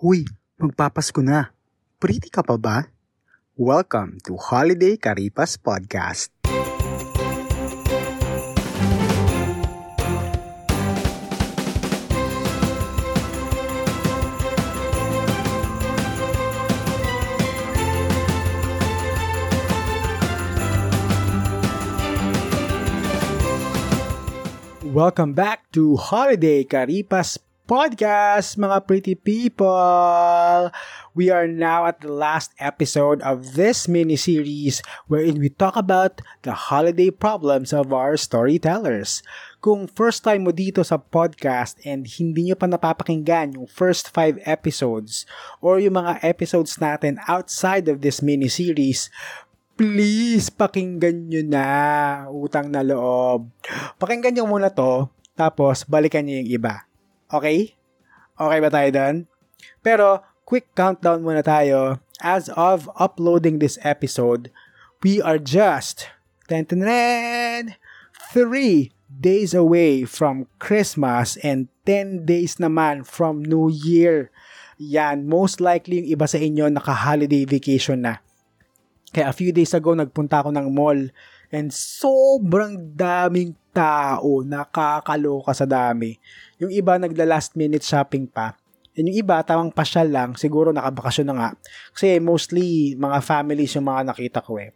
Huy, magpapasko na. Pretty ka pa ba? Welcome to Holiday Karipas Podcast. Welcome back to Holiday Karipas Podcast, mga pretty people! We are now at the last episode of this mini-series wherein we talk about the holiday problems of our storytellers. Kung first time mo dito sa podcast and hindi nyo pa napapakinggan yung first five episodes or yung mga episodes natin outside of this mini-series, please, pakinggan nyo na. Utang na loob. Pakinggan nyo muna to, tapos balikan nyo yung iba. Okay? Okay ba tayo doon? Pero, quick countdown muna tayo. As of uploading this episode, we are just 10 three days away from Christmas and 10 days naman from New Year. Yan, most likely yung iba sa inyo naka-holiday vacation na. Kaya a few days ago, nagpunta ako ng mall and sobrang daming tao, nakakaloka sa dami. Yung iba nagla last minute shopping pa. And yung iba, tawang pasyal lang, siguro nakabakasyon na nga. Kasi mostly, mga families yung mga nakita ko eh.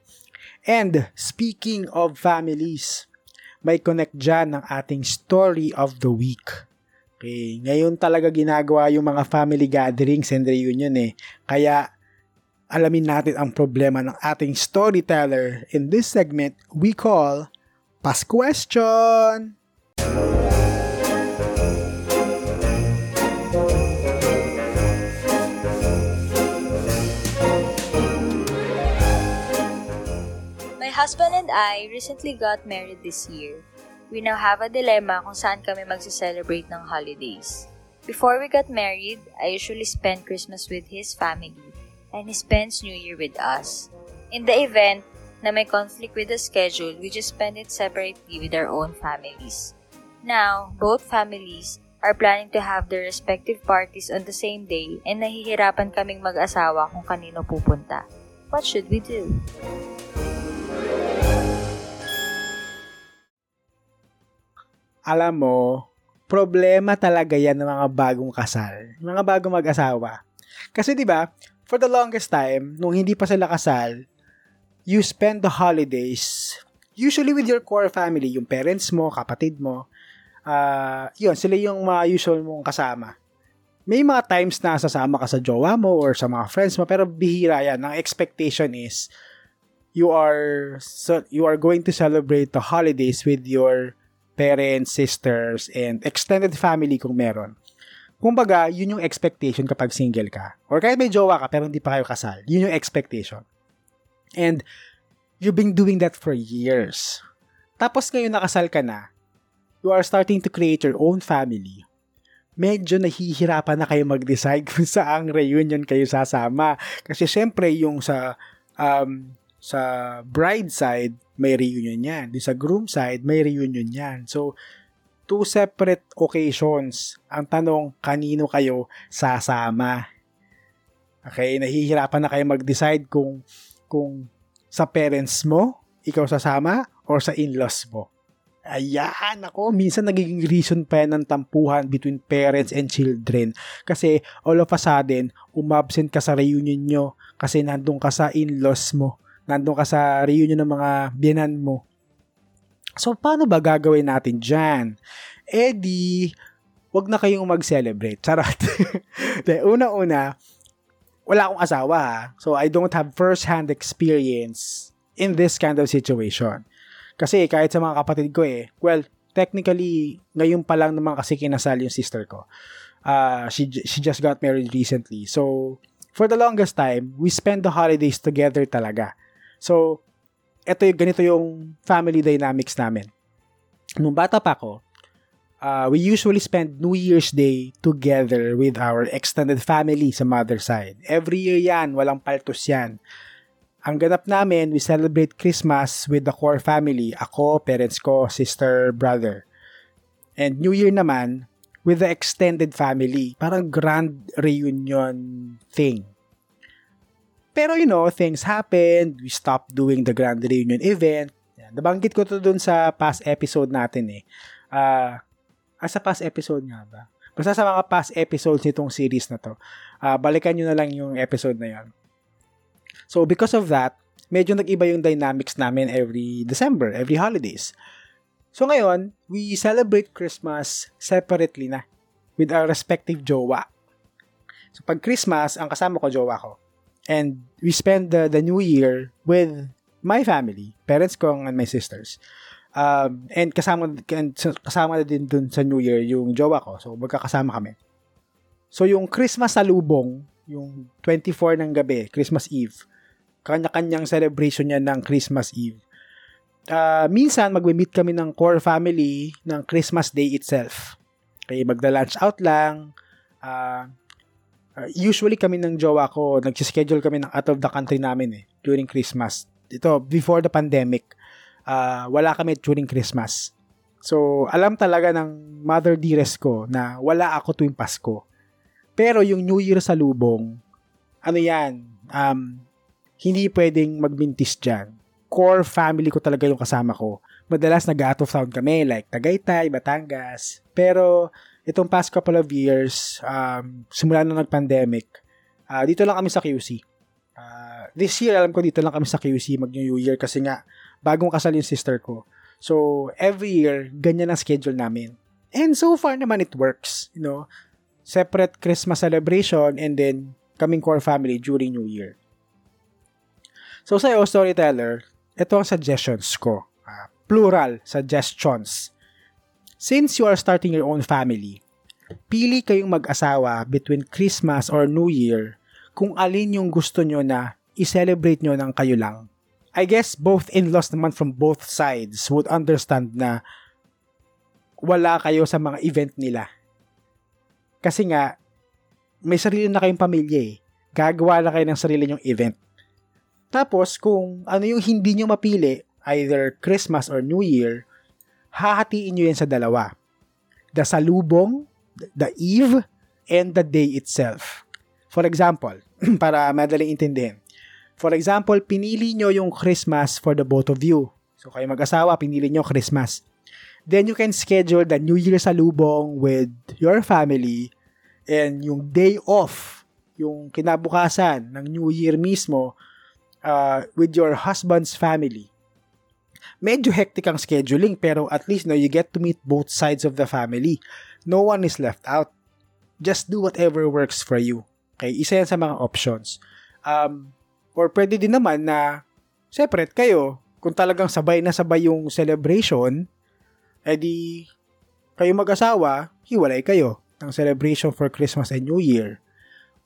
And speaking of families, may connect dyan ng ating story of the week. Okay, ngayon talaga ginagawa yung mga family gatherings and reunion eh. Kaya alamin natin ang problema ng ating storyteller. In this segment, we call Pass Question! My husband and I recently got married this year. We now have a dilemma kung saan kami magse-celebrate ng holidays. Before we got married, I usually spend Christmas with his family and he spends New Year with us. In the event na may conflict with the schedule, we just spend it separately with our own families. Now, both families are planning to have their respective parties on the same day and nahihirapan kaming mag-asawa kung kanino pupunta. What should we do? Alam mo, problema talaga yan ng mga bagong kasal, mga bagong mag-asawa. Kasi 'di ba, for the longest time, nung hindi pa sila kasal, you spend the holidays usually with your core family, yung parents mo, kapatid mo. Uh, yun, sila yung mga usual mong kasama. May mga times na sasama ka sa jowa mo or sa mga friends mo, pero bihira yan. Ang expectation is you are so, you are going to celebrate the holidays with your parents, sisters, and extended family kung meron. Kumbaga, yun yung expectation kapag single ka. Or kahit may jowa ka pero hindi pa kayo kasal. Yun yung expectation. And you've been doing that for years. Tapos ngayon nakasal ka na, you are starting to create your own family. Medyo nahihirapan na kayo mag-decide kung saang reunion kayo sasama. Kasi syempre yung sa um, sa bride side, may reunion yan. Di sa groom side, may reunion yan. So, two separate occasions. Ang tanong, kanino kayo sasama? Okay, nahihirapan na kayo mag-decide kung kung sa parents mo, ikaw sasama, or sa in-laws mo. Ayan, ako, minsan nagiging reason pa yan ng tampuhan between parents and children. Kasi all of a sudden, umabsent ka sa reunion nyo kasi nandun ka sa in-laws mo. Nandun ka sa reunion ng mga biyanan mo. So, paano ba gagawin natin dyan? Eh di, wag na kayong mag-celebrate. Charot. Una-una, wala akong asawa ha. So, I don't have first-hand experience in this kind of situation. Kasi kahit sa mga kapatid ko eh, well, technically, ngayon pa lang naman kasi kinasal yung sister ko. Uh, she, she just got married recently. So, for the longest time, we spend the holidays together talaga. So, eto yung, ganito yung family dynamics namin. Nung bata pa ako, uh, we usually spend New Year's Day together with our extended family sa mother side. Every year yan, walang paltos yan. Ang ganap namin, we celebrate Christmas with the core family. Ako, parents ko, sister, brother. And New Year naman, with the extended family. Parang grand reunion thing. Pero you know, things happened. We stopped doing the grand reunion event. Yan. Nabanggit ko to dun sa past episode natin eh. Uh, ah, sa past episode nga ba? Basta sa mga past episodes nitong series na to. Uh, balikan nyo na lang yung episode na yan. So, because of that, medyo nag-iba yung dynamics namin every December, every holidays. So ngayon, we celebrate Christmas separately na with our respective jowa. So pag Christmas, ang kasama ko jowa ko. And we spend the, the New Year with my family, parents ko and my sisters. Um, and kasama, and kasama din dun sa New Year yung jowa ko. So magkakasama kami. So yung Christmas sa lubong, yung 24 ng gabi, Christmas Eve, kanya-kanyang celebration niya ng Christmas Eve uh, minsan magme-meet kami ng core family ng Christmas Day itself. Okay, magda-lunch out lang. Uh, usually kami ng jowa ko, nag-schedule kami ng out of the country namin eh, during Christmas. Ito, before the pandemic, uh, wala kami during Christmas. So, alam talaga ng mother dearest ko na wala ako tuwing Pasko. Pero yung New Year sa lubong, ano yan, um, hindi pwedeng magmintis dyan core family ko talaga yung kasama ko. Madalas nag-out of town kami, like Tagaytay, Batangas. Pero itong past couple of years, um, simula na nag-pandemic, uh, dito lang kami sa QC. Uh, ah, this year, alam ko dito lang kami sa QC mag-New Year kasi nga, bagong kasal yung sister ko. So, every year, ganyan ang schedule namin. And so far naman, it works. You know, separate Christmas celebration and then kaming core family during New Year. So, sa'yo, storyteller, ito ang suggestions ko. Uh, plural suggestions. Since you are starting your own family, pili kayong mag-asawa between Christmas or New Year kung alin yung gusto nyo na i-celebrate nyo ng kayo lang. I guess both in-laws naman from both sides would understand na wala kayo sa mga event nila. Kasi nga, may sarili na kayong pamilya eh. Gagawa na kayo ng sarili nyong event. Tapos, kung ano yung hindi nyo mapili, either Christmas or New Year, hahatiin nyo yan sa dalawa. The salubong, the eve, and the day itself. For example, para madaling intindihin. For example, pinili nyo yung Christmas for the both of you. So, kayo mag-asawa, pinili nyo Christmas. Then, you can schedule the New Year salubong with your family and yung day off, yung kinabukasan ng New Year mismo, uh, with your husband's family. Medyo hectic ang scheduling pero at least no, you get to meet both sides of the family. No one is left out. Just do whatever works for you. Okay, isa yan sa mga options. Um, or pwede din naman na separate kayo. Kung talagang sabay na sabay yung celebration, edi kayo mag-asawa, hiwalay kayo ng celebration for Christmas and New Year.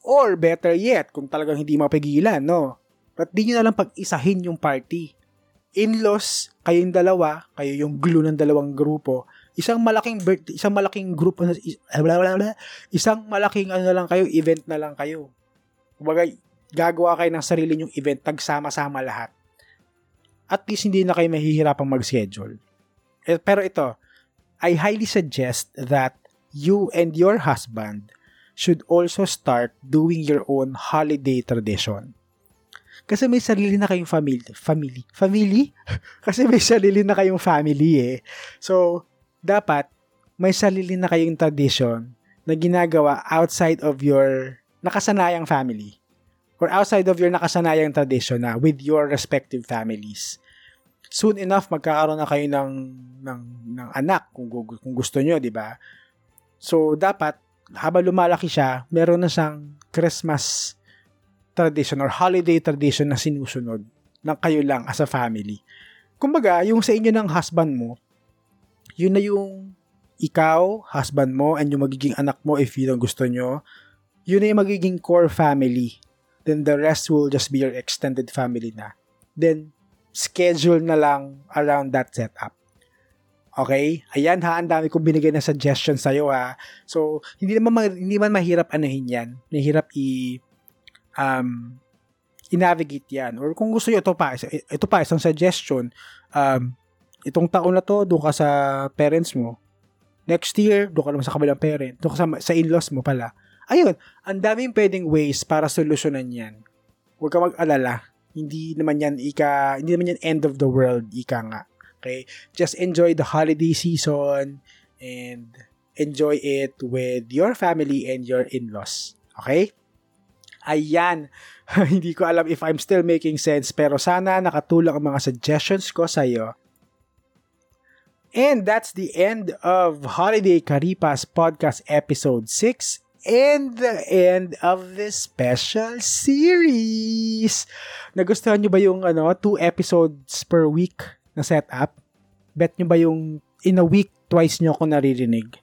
Or better yet, kung talagang hindi mapigilan, no? Ba't di nyo na lang pag-isahin yung party? In-laws, kayong dalawa, kayo yung glue ng dalawang grupo, isang malaking birthday, isang malaking group, isang malaking ano lang kayo, event na lang kayo. Kumbaga, gagawa kayo ng sarili nyong event, tagsama-sama lahat. At least hindi na kayo mahihirapang mag-schedule. Eh, pero ito, I highly suggest that you and your husband should also start doing your own holiday tradition. Kasi may sarili na kayong family. Family? Family? Kasi may sarili na kayong family eh. So, dapat may sarili na kayong tradition na ginagawa outside of your nakasanayang family or outside of your nakasanayang tradition na with your respective families. Soon enough, magkakaroon na kayo ng, ng, ng anak kung, kung gusto nyo, di ba? So, dapat, habang lumalaki siya, meron na siyang Christmas tradition or holiday tradition na sinusunod ng kayo lang as a family. Kumbaga, yung sa inyo ng husband mo, yun na yung ikaw, husband mo, and yung magiging anak mo if yun ang gusto nyo, yun na yung magiging core family. Then the rest will just be your extended family na. Then, schedule na lang around that setup. Okay? Ayan ha, ang dami kong binigay na suggestions sa'yo ha. So, hindi naman, hindi man mahirap anahin yan. Mahirap i- um, i-navigate yan. Or kung gusto nyo, ito pa, ito pa, isang suggestion, um, itong taon na to, doon ka sa parents mo, Next year, doon ka naman sa kabilang parent. Doon ka sa, sa in-laws mo pala. Ayun, ang daming pwedeng ways para solusyonan yan. Huwag ka mag-alala. Hindi naman yan ika, hindi naman yan end of the world, ika nga. Okay? Just enjoy the holiday season and enjoy it with your family and your in-laws. Okay? Ayan. Hindi ko alam if I'm still making sense pero sana nakatulong ang mga suggestions ko sa iyo. And that's the end of Holiday Karipas Podcast Episode 6 and the end of this special series. Nagustuhan nyo ba yung ano, two episodes per week na setup? Bet nyo ba yung in a week twice nyo ako naririnig?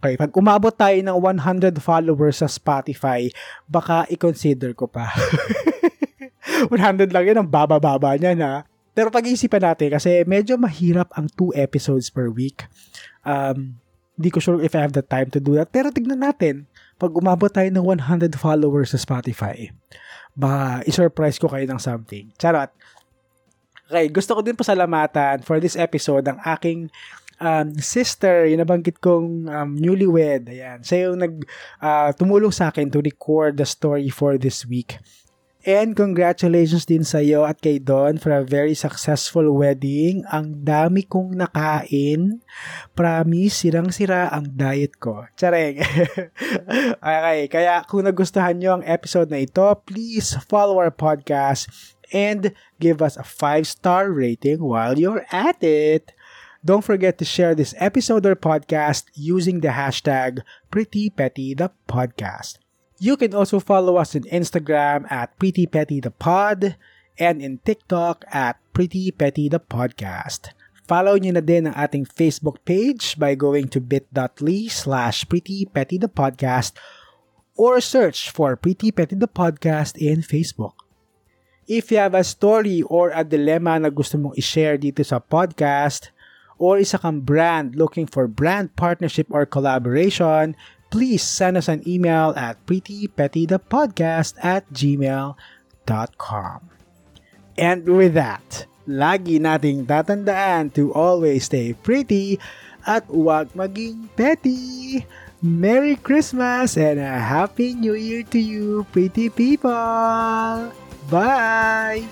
Okay, pag umabot tayo ng 100 followers sa Spotify, baka i-consider ko pa. 100 lang yun, ang baba-baba niya na. Pero pag-iisipan natin, kasi medyo mahirap ang 2 episodes per week. Um, hindi ko sure if I have the time to do that. Pero tignan natin, pag umabot tayo ng 100 followers sa Spotify, baka i-surprise ko kayo ng something. Charot. Okay, gusto ko din po salamatan for this episode ang aking um, sister, yung nabanggit kong um, newlywed. Ayan. Siya yung nag, uh, tumulong sa akin to record the story for this week. And congratulations din sa iyo at kay Don for a very successful wedding. Ang dami kong nakain. Promise, sirang-sira ang diet ko. Tsareng. okay, kaya kung nagustuhan nyo ang episode na ito, please follow our podcast and give us a 5-star rating while you're at it. Don't forget to share this episode or podcast using the hashtag PrettyPettyThePodcast. You can also follow us on Instagram at PrettyPettyThePod and in TikTok at PrettyPettyThePodcast. Follow nyo na din ang ating Facebook page by going to bit.ly slash PrettyPettyThePodcast or search for Pretty Petty the Podcast in Facebook. If you have a story or a dilemma na gusto mong i-share dito sa podcast, or isa kang brand looking for brand partnership or collaboration, please send us an email at prettypettythepodcast at gmail.com. And with that, lagi nating tatandaan to always stay pretty at huwag maging petty. Merry Christmas and a Happy New Year to you, pretty people! Bye!